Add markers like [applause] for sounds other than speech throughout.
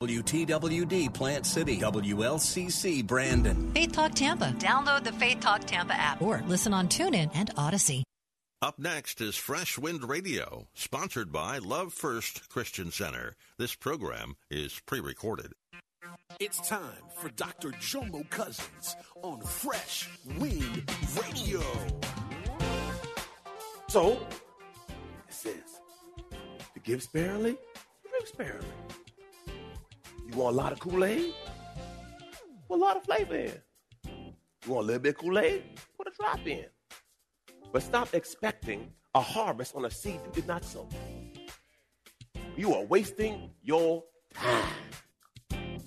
WTWD Plant City, WLCC Brandon. Faith Talk Tampa. Download the Faith Talk Tampa app or listen on TuneIn and Odyssey. Up next is Fresh Wind Radio, sponsored by Love First Christian Center. This program is pre recorded. It's time for Dr. Jomo Cousins on Fresh Wind Radio. So, it says, to give sparingly, give sparingly. You want a lot of Kool-Aid? Put a lot of flavor in. You want a little bit Kool-Aid? Put a drop in. But stop expecting a harvest on a seed you did not sow. You are wasting your time.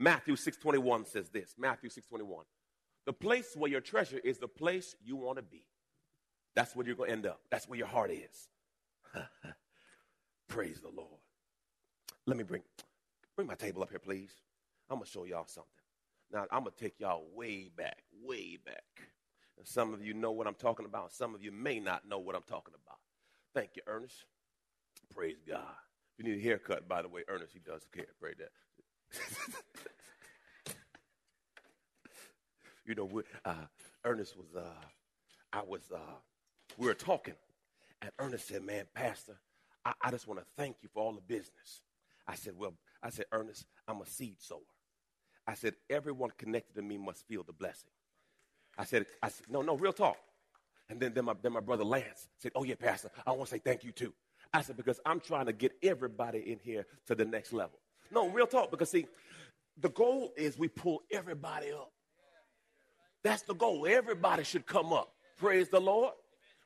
Matthew 6:21 says this. Matthew 6:21. The place where your treasure is the place you want to be. That's where you're going to end up. That's where your heart is. [laughs] Praise the Lord. Let me bring bring my table up here, please. I'm gonna show y'all something. Now I'm gonna take y'all way back, way back. And some of you know what I'm talking about. Some of you may not know what I'm talking about. Thank you, Ernest. Praise God. If you need a haircut, by the way, Ernest, he does care. Pray that. [laughs] you know, uh, Ernest was, uh, I was, uh, we were talking, and Ernest said, "Man, Pastor, I, I just want to thank you for all the business." I said, "Well, I said, Ernest, I'm a seed sower." I said, "Everyone connected to me must feel the blessing." I said, "I said, no, no, real talk." And then, then my, then my brother Lance said, "Oh yeah, Pastor, I want to say thank you too." I said, "Because I'm trying to get everybody in here to the next level." No, real talk, because see, the goal is we pull everybody up. That's the goal. Everybody should come up. Praise the Lord.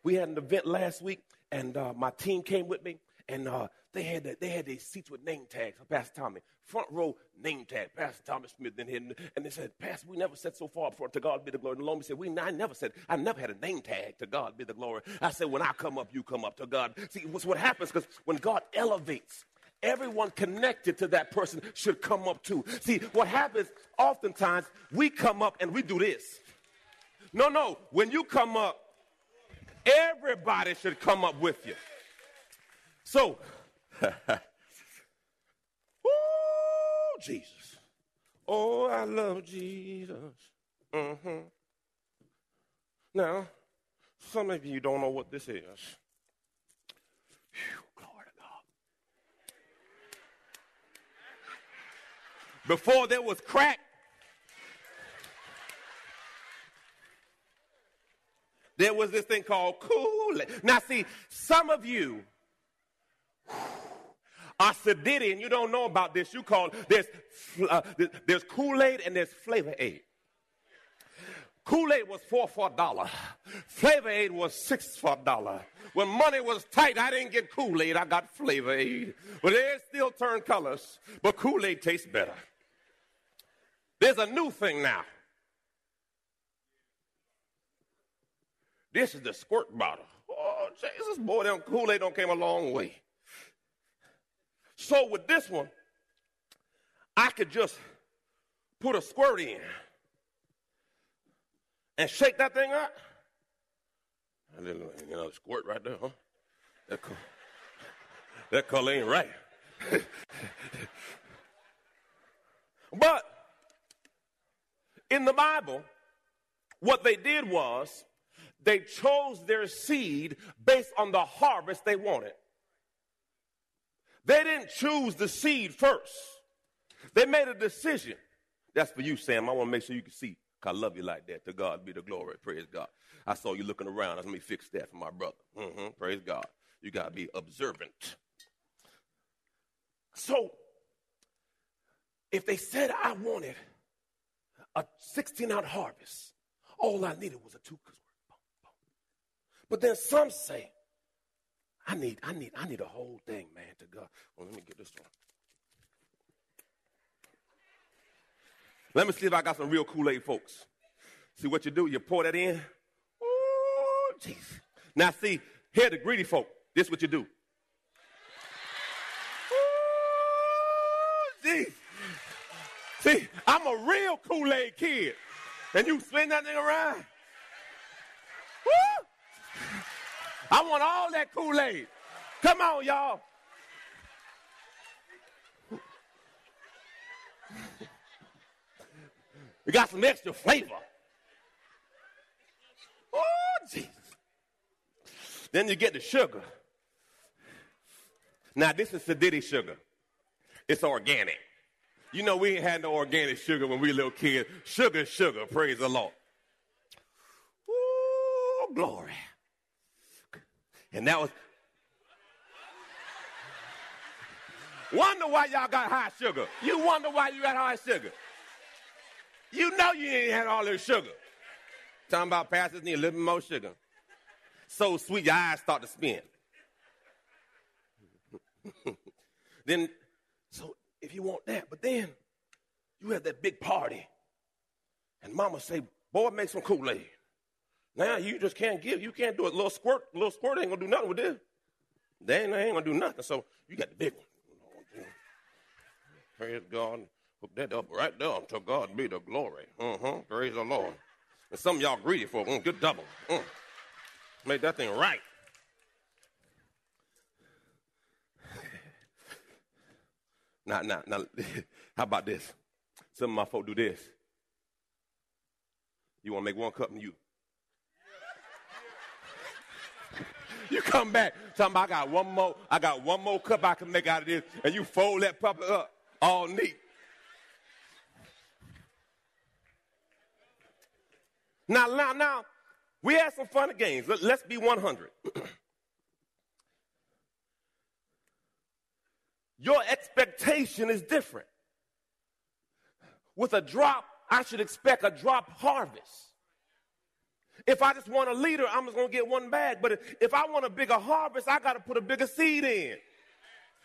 We had an event last week, and uh, my team came with me, and uh, they had the, they had these seats with name tags. Pastor Tommy, front row name tag. Pastor Thomas Smith in here, and they said, Pastor, we never said so far before. To God be the glory. And the Lord said, we I never said I never had a name tag. To God be the glory. I said, when I come up, you come up. To God. See, what's what happens because when God elevates everyone connected to that person should come up too. See, what happens oftentimes, we come up and we do this. No, no, when you come up, everybody should come up with you. So, [laughs] oh, Jesus. Oh, I love Jesus. Mm-hmm. Now, some of you don't know what this is. Whew. Before there was crack. There was this thing called Kool Aid. Now, see, some of you are sedity and you don't know about this. You call this uh, there's Kool Aid and there's Flavor Aid. Kool Aid was four for a dollar. Flavor Aid was six for a dollar. When money was tight, I didn't get Kool Aid, I got Flavor Aid. But they still turn colors, but Kool Aid tastes better. There's a new thing now. This is the squirt bottle. Oh, Jesus, boy, them Kool-Aid don't came a long way. So with this one, I could just put a squirt in and shake that thing up. A little, you know, squirt right there, huh? That, co- that color ain't right. [laughs] but in the Bible, what they did was they chose their seed based on the harvest they wanted. They didn't choose the seed first. They made a decision. That's for you, Sam. I want to make sure you can see. I love you like that. To God be the glory. Praise God. I saw you looking around. Let me fix that for my brother. Mm-hmm. Praise God. You got to be observant. So, if they said I wanted a 16 out harvest, all I needed was a two But then some say, I need, I need, I need a whole thing, man, to God. Well, let me get this one. Let me see if I got some real Kool-Aid folks. See what you do? You pour that in. Jeez. Now see, here the greedy folk. This what you do. Ooh, jeez. See, I'm a real Kool-Aid kid. And you spin that thing around. Woo! I want all that Kool-Aid. Come on, y'all. We got some extra flavor. Oh, Jesus. Then you get the sugar. Now, this is Sadiddy sugar. It's organic. You know, we ain't had no organic sugar when we little kids. Sugar, sugar, praise the Lord. Oh, glory. And that was. Wonder why y'all got high sugar. You wonder why you got high sugar. You know you ain't had all this sugar. Talking about pastors need a little bit more sugar. So sweet, your eyes start to spin. [laughs] then, if you want that, but then you have that big party, and mama say, boy, make some Kool-Aid. Now you just can't give, you can't do it. Little squirt, A little squirt ain't gonna do nothing with this. They ain't, ain't gonna do nothing. So you got the big one. Praise God. Hook that up right there. To God be the glory. Uh-huh. Praise the Lord. And some y'all greedy for it. Mm, good double. Mm. Make that thing right. Now, now, now, [laughs] how about this? Some of my folk do this. You want to make one cup and you. [laughs] you come back, talking about I got one more, I got one more cup I can make out of this, and you fold that puppy up all neat. Now, now, now, we had some fun games. Let's be 100. [clears throat] Your expectation is different. With a drop, I should expect a drop harvest. If I just want a liter, I'm just going to get one bag. But if I want a bigger harvest, I got to put a bigger seed in.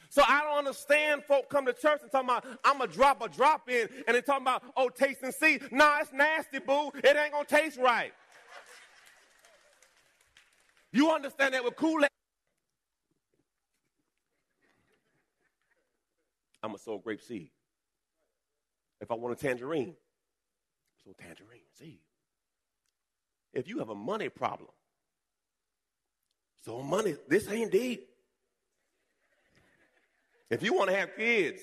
So I don't understand folk come to church and talking about, I'm going to drop a drop in, and they talking about, oh, taste and see. Nah, it's nasty, boo. It ain't going to taste right. You understand that with Kool-Aid? I'm going to sow a grape seed. If I want a tangerine, sow tangerine seed. If you have a money problem, so money, this ain't deep. If you want to have kids,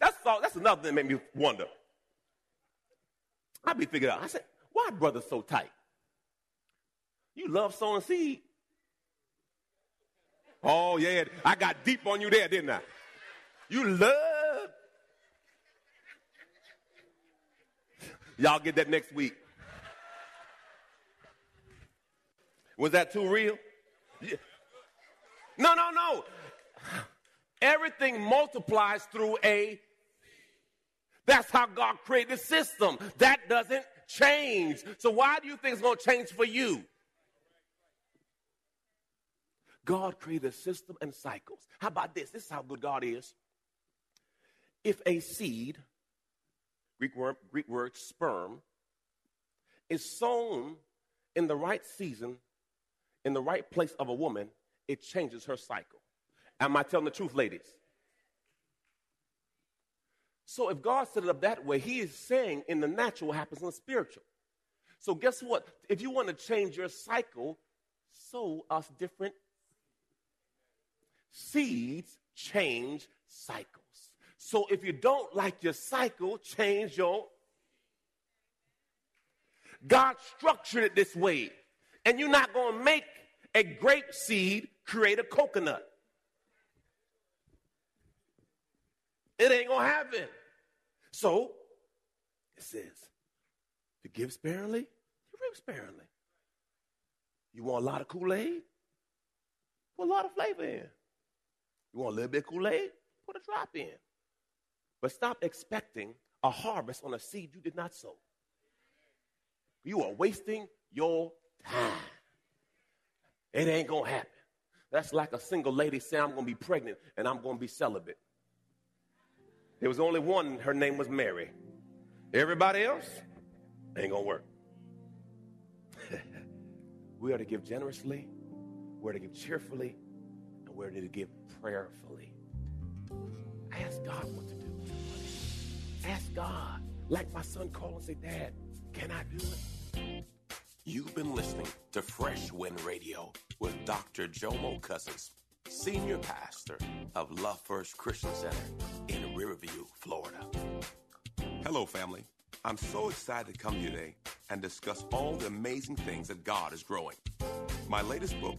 that's all, that's another thing that made me wonder. I be figuring out. I said, why brothers so tight? You love sowing seed. Oh yeah, I got deep on you there, didn't I? You love. Y'all get that next week. Was that too real? Yeah. No, no, no. Everything multiplies through a. That's how God created the system. That doesn't change. So why do you think it's going to change for you? God created a system and cycles. How about this? This is how good God is. If a seed, Greek word, Greek word sperm, is sown in the right season in the right place of a woman, it changes her cycle. Am I telling the truth, ladies? So if God set it up that way, He is saying in the natural what happens in the spiritual. So guess what? If you want to change your cycle, sow us different seeds change cycles. So if you don't like your cycle, change your God structured it this way and you're not going to make a grape seed create a coconut. It ain't gonna happen. So it says, to give sparingly, you reap sparingly. You want a lot of Kool-Aid? Put a lot of flavor in. You want a little bit of Kool-Aid? Put a drop in. But stop expecting a harvest on a seed you did not sow. You are wasting your time. It ain't gonna happen. That's like a single lady saying, I'm gonna be pregnant and I'm gonna be celibate. There was only one, her name was Mary. Everybody else ain't gonna work. [laughs] we are to give generously, we're to give cheerfully, and we're to give prayerfully. Ask God what to do. Ask God. Like my son called and say, Dad, can I do it? You've been listening to Fresh Wind Radio with Dr. Jomo Cousins, Senior Pastor of Love First Christian Center in Riverview, Florida. Hello, family. I'm so excited to come here today and discuss all the amazing things that God is growing. My latest book,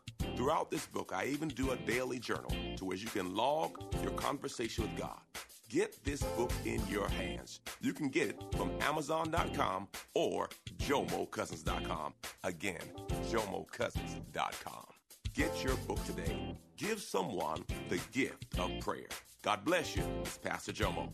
Throughout this book, I even do a daily journal to where you can log your conversation with God. Get this book in your hands. You can get it from Amazon.com or JomoCousins.com. Again, JomoCousins.com. Get your book today. Give someone the gift of prayer. God bless you. It's Pastor Jomo.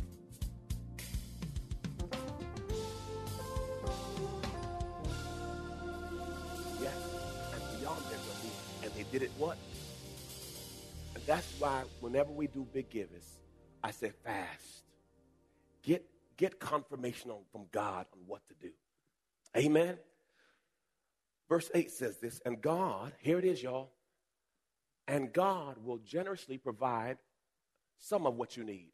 Did it what? And that's why whenever we do big givers, I say fast. Get get confirmation on, from God on what to do. Amen. Verse 8 says this, and God, here it is, y'all, and God will generously provide some of what you need.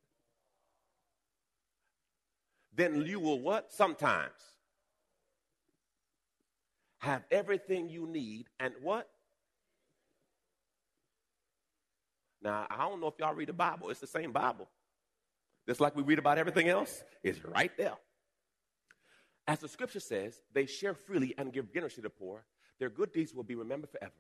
Then you will what? Sometimes have everything you need and what? Now, I don't know if y'all read the Bible. It's the same Bible. Just like we read about everything else, it's right there. As the scripture says, they share freely and give generously to the poor. Their good deeds will be remembered forever.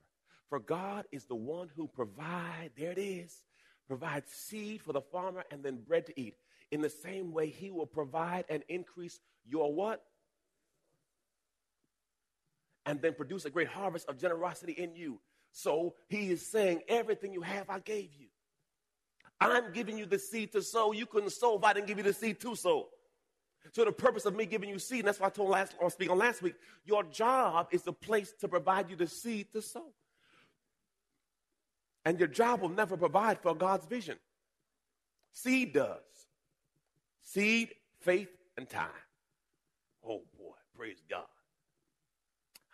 For God is the one who provide, there it is, provides seed for the farmer and then bread to eat. In the same way, he will provide and increase your what? And then produce a great harvest of generosity in you. So he is saying, everything you have, I gave you. I'm giving you the seed to sow. You couldn't sow if I didn't give you the seed to sow. So the purpose of me giving you seed, and that's why I told last I speaking on last week, your job is the place to provide you the seed to sow. And your job will never provide for God's vision. Seed does. Seed, faith, and time. Oh boy, praise God.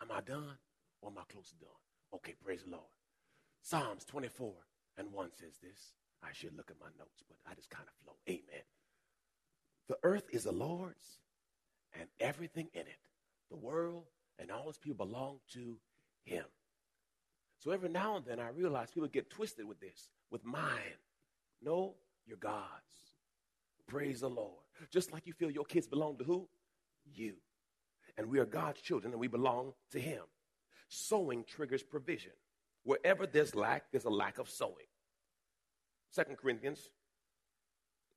Am I done? Or am I close to done? Okay, praise the Lord. Psalms 24 and 1 says this. I should look at my notes, but I just kind of flow. Amen. The earth is the Lord's and everything in it. The world and all its people belong to him. So every now and then I realize people get twisted with this, with mine. No, you're God's. Praise the Lord. Just like you feel your kids belong to who? You. and we are God's children and we belong to Him. Sowing triggers provision. Wherever there's lack, there's a lack of sowing. Second Corinthians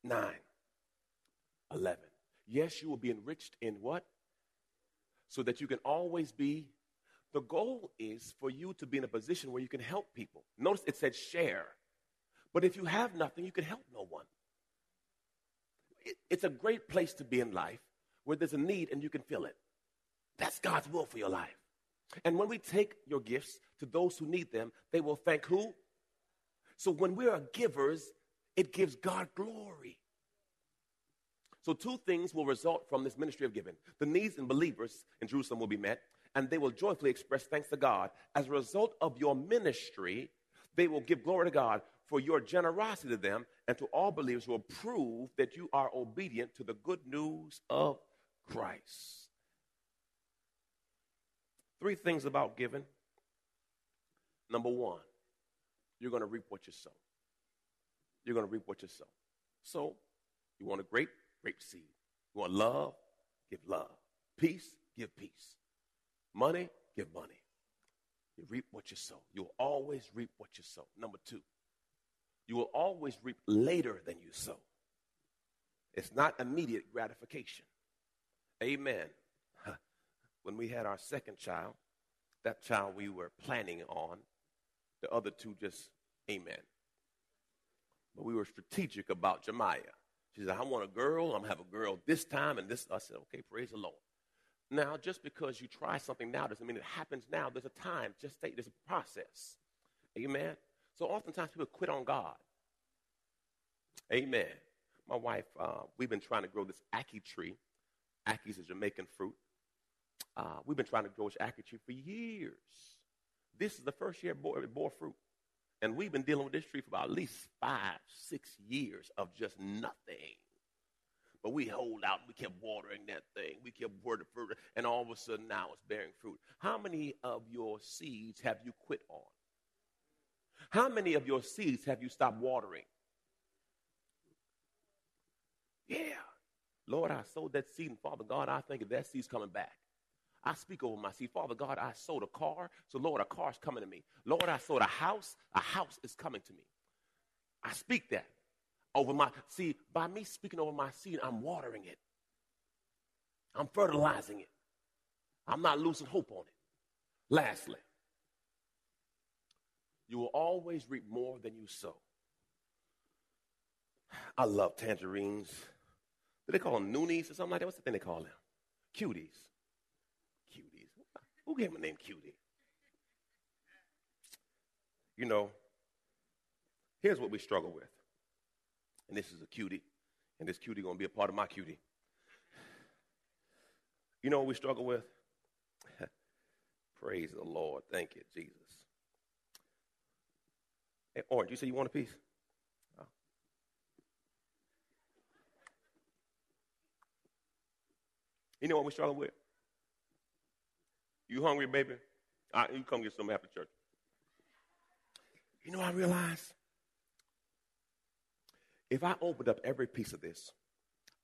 9, 11. Yes, you will be enriched in what? So that you can always be. The goal is for you to be in a position where you can help people. Notice it said share. But if you have nothing, you can help no one. It's a great place to be in life where there's a need and you can fill it. That's God's will for your life. And when we take your gifts to those who need them, they will thank who? So when we are givers, it gives God glory. So, two things will result from this ministry of giving. The needs in believers in Jerusalem will be met, and they will joyfully express thanks to God. As a result of your ministry, they will give glory to God for your generosity to them and to all believers will prove that you are obedient to the good news of Christ. Three things about giving. Number one, you're going to reap what you sow. You're going to reap what you sow. So, you want a grape? grape seed. You want love? Give love. Peace? Give peace. Money? Give money. You reap what you sow. You'll always reap what you sow. Number two, you will always reap later than you sow. It's not immediate gratification. Amen. When we had our second child, that child we were planning on, the other two just, amen. But we were strategic about Jemiah. She said, I want a girl. I'm going to have a girl this time and this. I said, okay, praise the Lord. Now, just because you try something now doesn't mean it happens now. There's a time. Just take, there's a process. Amen. So oftentimes people quit on God. Amen. My wife, uh, we've been trying to grow this ackee tree. Ackee is a Jamaican fruit. Uh, we've been trying to grow this tree for years. This is the first year it bore, it bore fruit. And we've been dealing with this tree for about at least five, six years of just nothing. But we hold out. We kept watering that thing. We kept watering further. And all of a sudden now it's bearing fruit. How many of your seeds have you quit on? How many of your seeds have you stopped watering? Yeah. Lord, I sowed that seed, and Father God, I think that seed's coming back. I speak over my seed. Father God, I sold a car, so Lord, a car's coming to me. Lord, I sold a house, a house is coming to me. I speak that over my seed. By me speaking over my seed, I'm watering it. I'm fertilizing it. I'm not losing hope on it. Lastly, you will always reap more than you sow. I love tangerines. Do they call them noonies or something like that? What's the thing they call them? Cuties. Who gave a name Cutie? You know, here's what we struggle with. And this is a cutie. And this cutie gonna be a part of my cutie. You know what we struggle with? [laughs] Praise the Lord. Thank you, Jesus. Hey, Orange, you say you want a piece? Oh. You know what we struggle with? You hungry, baby? Right, you come get some after church. You know, I realize if I opened up every piece of this,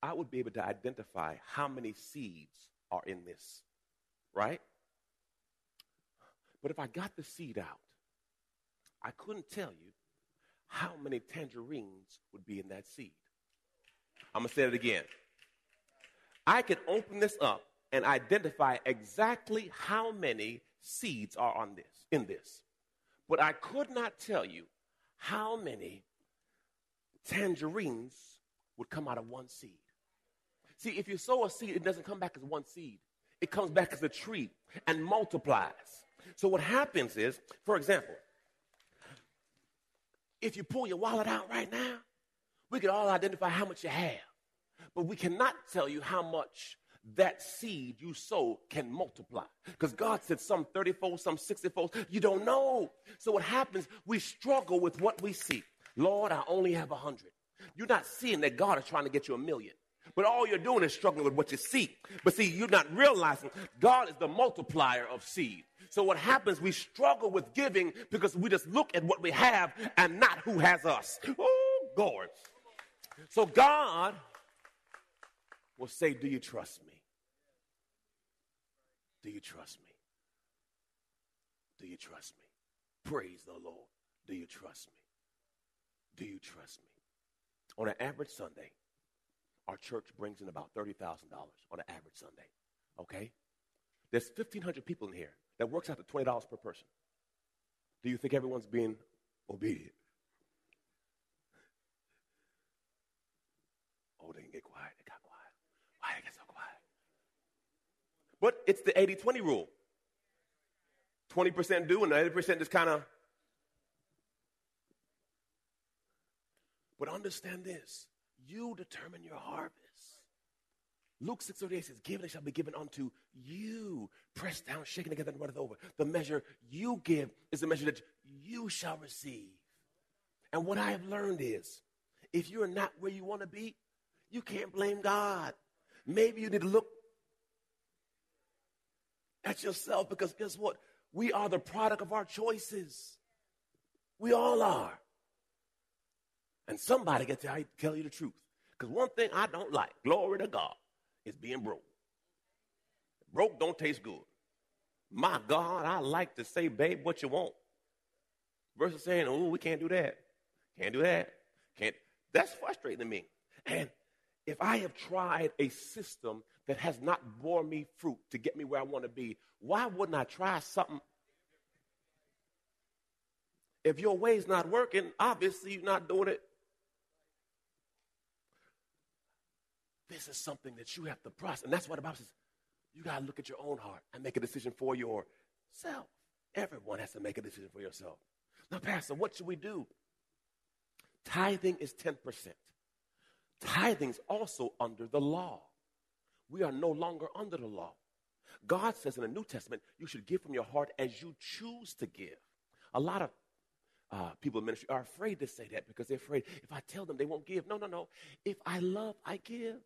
I would be able to identify how many seeds are in this, right? But if I got the seed out, I couldn't tell you how many tangerines would be in that seed. I'm going to say it again. I could open this up and identify exactly how many seeds are on this in this. But I could not tell you how many tangerines would come out of one seed. See, if you sow a seed, it doesn't come back as one seed. It comes back as a tree and multiplies. So what happens is, for example, if you pull your wallet out right now, we can all identify how much you have. But we cannot tell you how much that seed you sow can multiply. Because God said some 30 fold, some 60 fold. You don't know. So what happens, we struggle with what we see. Lord, I only have a hundred. You're not seeing that God is trying to get you a million. But all you're doing is struggling with what you see. But see, you're not realizing God is the multiplier of seed. So what happens, we struggle with giving because we just look at what we have and not who has us. Oh, God. So God will say, Do you trust me? Do you trust me? Do you trust me? Praise the Lord. Do you trust me? Do you trust me? On an average Sunday, our church brings in about $30,000 on an average Sunday. Okay? There's 1,500 people in here. That works out to $20 per person. Do you think everyone's being obedient? Oh, they didn't get quiet. They got quiet. Why they get so quiet? But it's the 80 20 rule 20% do, and 80% just kind of. But understand this you determine your harvest. Luke 6 38 says, Given it shall be given unto you. Pressed down, shaken together, and runneth over. The measure you give is the measure that you shall receive. And what I have learned is if you're not where you want to be, you can't blame God. Maybe you need to look at yourself because guess what? We are the product of our choices. We all are. And somebody gets to tell you the truth. Because one thing I don't like, glory to God, is being broke. Broke don't taste good. My God, I like to say, babe, what you want. Versus saying, oh, we can't do that. Can't do that. Can't. That's frustrating to me. And if I have tried a system that has not borne me fruit to get me where I want to be, why wouldn't I try something? If your way's not working, obviously you're not doing it This is something that you have to process. And that's why the Bible says you got to look at your own heart and make a decision for yourself. Everyone has to make a decision for yourself. Now, Pastor, what should we do? Tithing is 10%. Tithing is also under the law. We are no longer under the law. God says in the New Testament, you should give from your heart as you choose to give. A lot of uh, people in ministry are afraid to say that because they're afraid if I tell them they won't give. No, no, no. If I love, I give.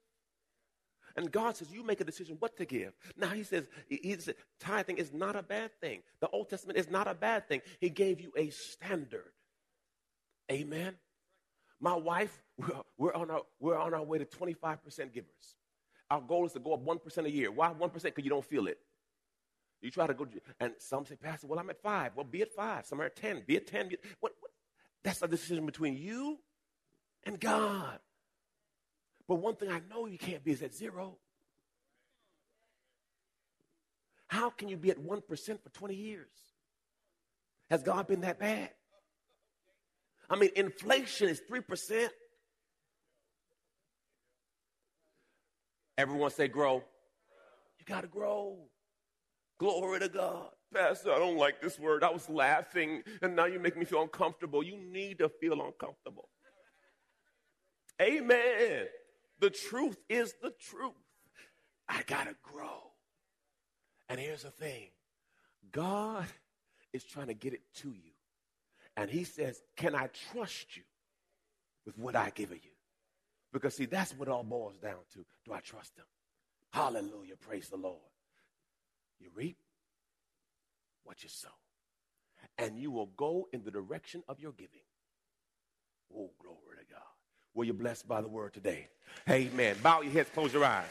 And God says, you make a decision what to give. Now he says, he says, tithing is not a bad thing. The Old Testament is not a bad thing. He gave you a standard. Amen. My wife, we're, on our, we're on our way to 25% givers. Our goal is to go up 1% a year. Why 1%? Because you don't feel it. You try to go, and some say, Pastor, well, I'm at five. Well, be at five. Some are at 10. Be at 10. Be, what, what? That's a decision between you and God. But one thing I know you can't be is at zero. How can you be at 1% for 20 years? Has God been that bad? I mean, inflation is 3%. Everyone say grow. You got to grow. Glory to God. Pastor, I don't like this word. I was laughing, and now you make me feel uncomfortable. You need to feel uncomfortable. Amen. The truth is the truth. I got to grow. And here's the thing God is trying to get it to you. And He says, Can I trust you with what I give you? Because, see, that's what all boils down to. Do I trust Him? Hallelujah. Praise the Lord. You reap what you sow. And you will go in the direction of your giving. Oh, glory to God. Were you blessed by the word today? Amen. Bow your heads, close your eyes.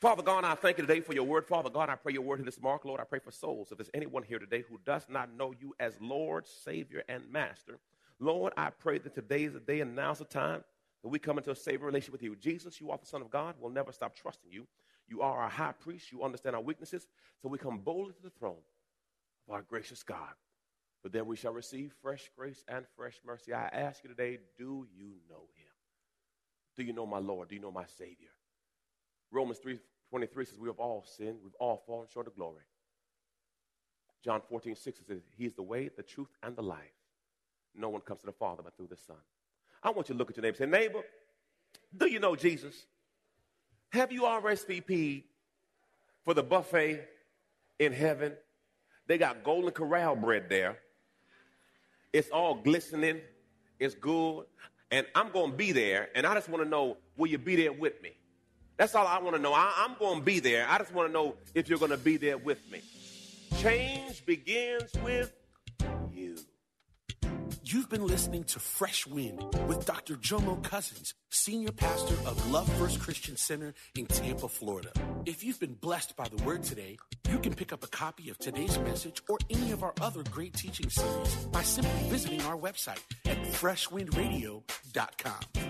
Father God, I thank you today for your word. Father God, I pray your word in this mark. Lord, I pray for souls. If there's anyone here today who does not know you as Lord, Savior, and Master, Lord, I pray that today is the day and now's the time that we come into a saving relationship with you. Jesus, you are the Son of God. We'll never stop trusting you. You are our high priest. You understand our weaknesses. So we come boldly to the throne of our gracious God. But then we shall receive fresh grace and fresh mercy. I ask you today, do you know him? Do you know my Lord? Do you know my Savior? Romans 3 23 says, We have all sinned. We've all fallen short of glory. John 14 6 says, He is the way, the truth, and the life. No one comes to the Father but through the Son. I want you to look at your neighbor and say, Neighbor, do you know Jesus? Have you RSVP'd for the buffet in heaven? They got golden corral bread there. It's all glistening. It's good. And I'm going to be there. And I just want to know, will you be there with me? That's all I want to know. I, am going to be there. I just want to know if you're going to be there with me. Change begins with you. You've been listening to Fresh Wind with Dr. Jomo Cousins, Senior Pastor of Love First Christian Center in Tampa, Florida. If you've been blessed by the word today, you can pick up a copy of today's message or any of our other great teaching series by simply visiting our website at freshwindradio.com.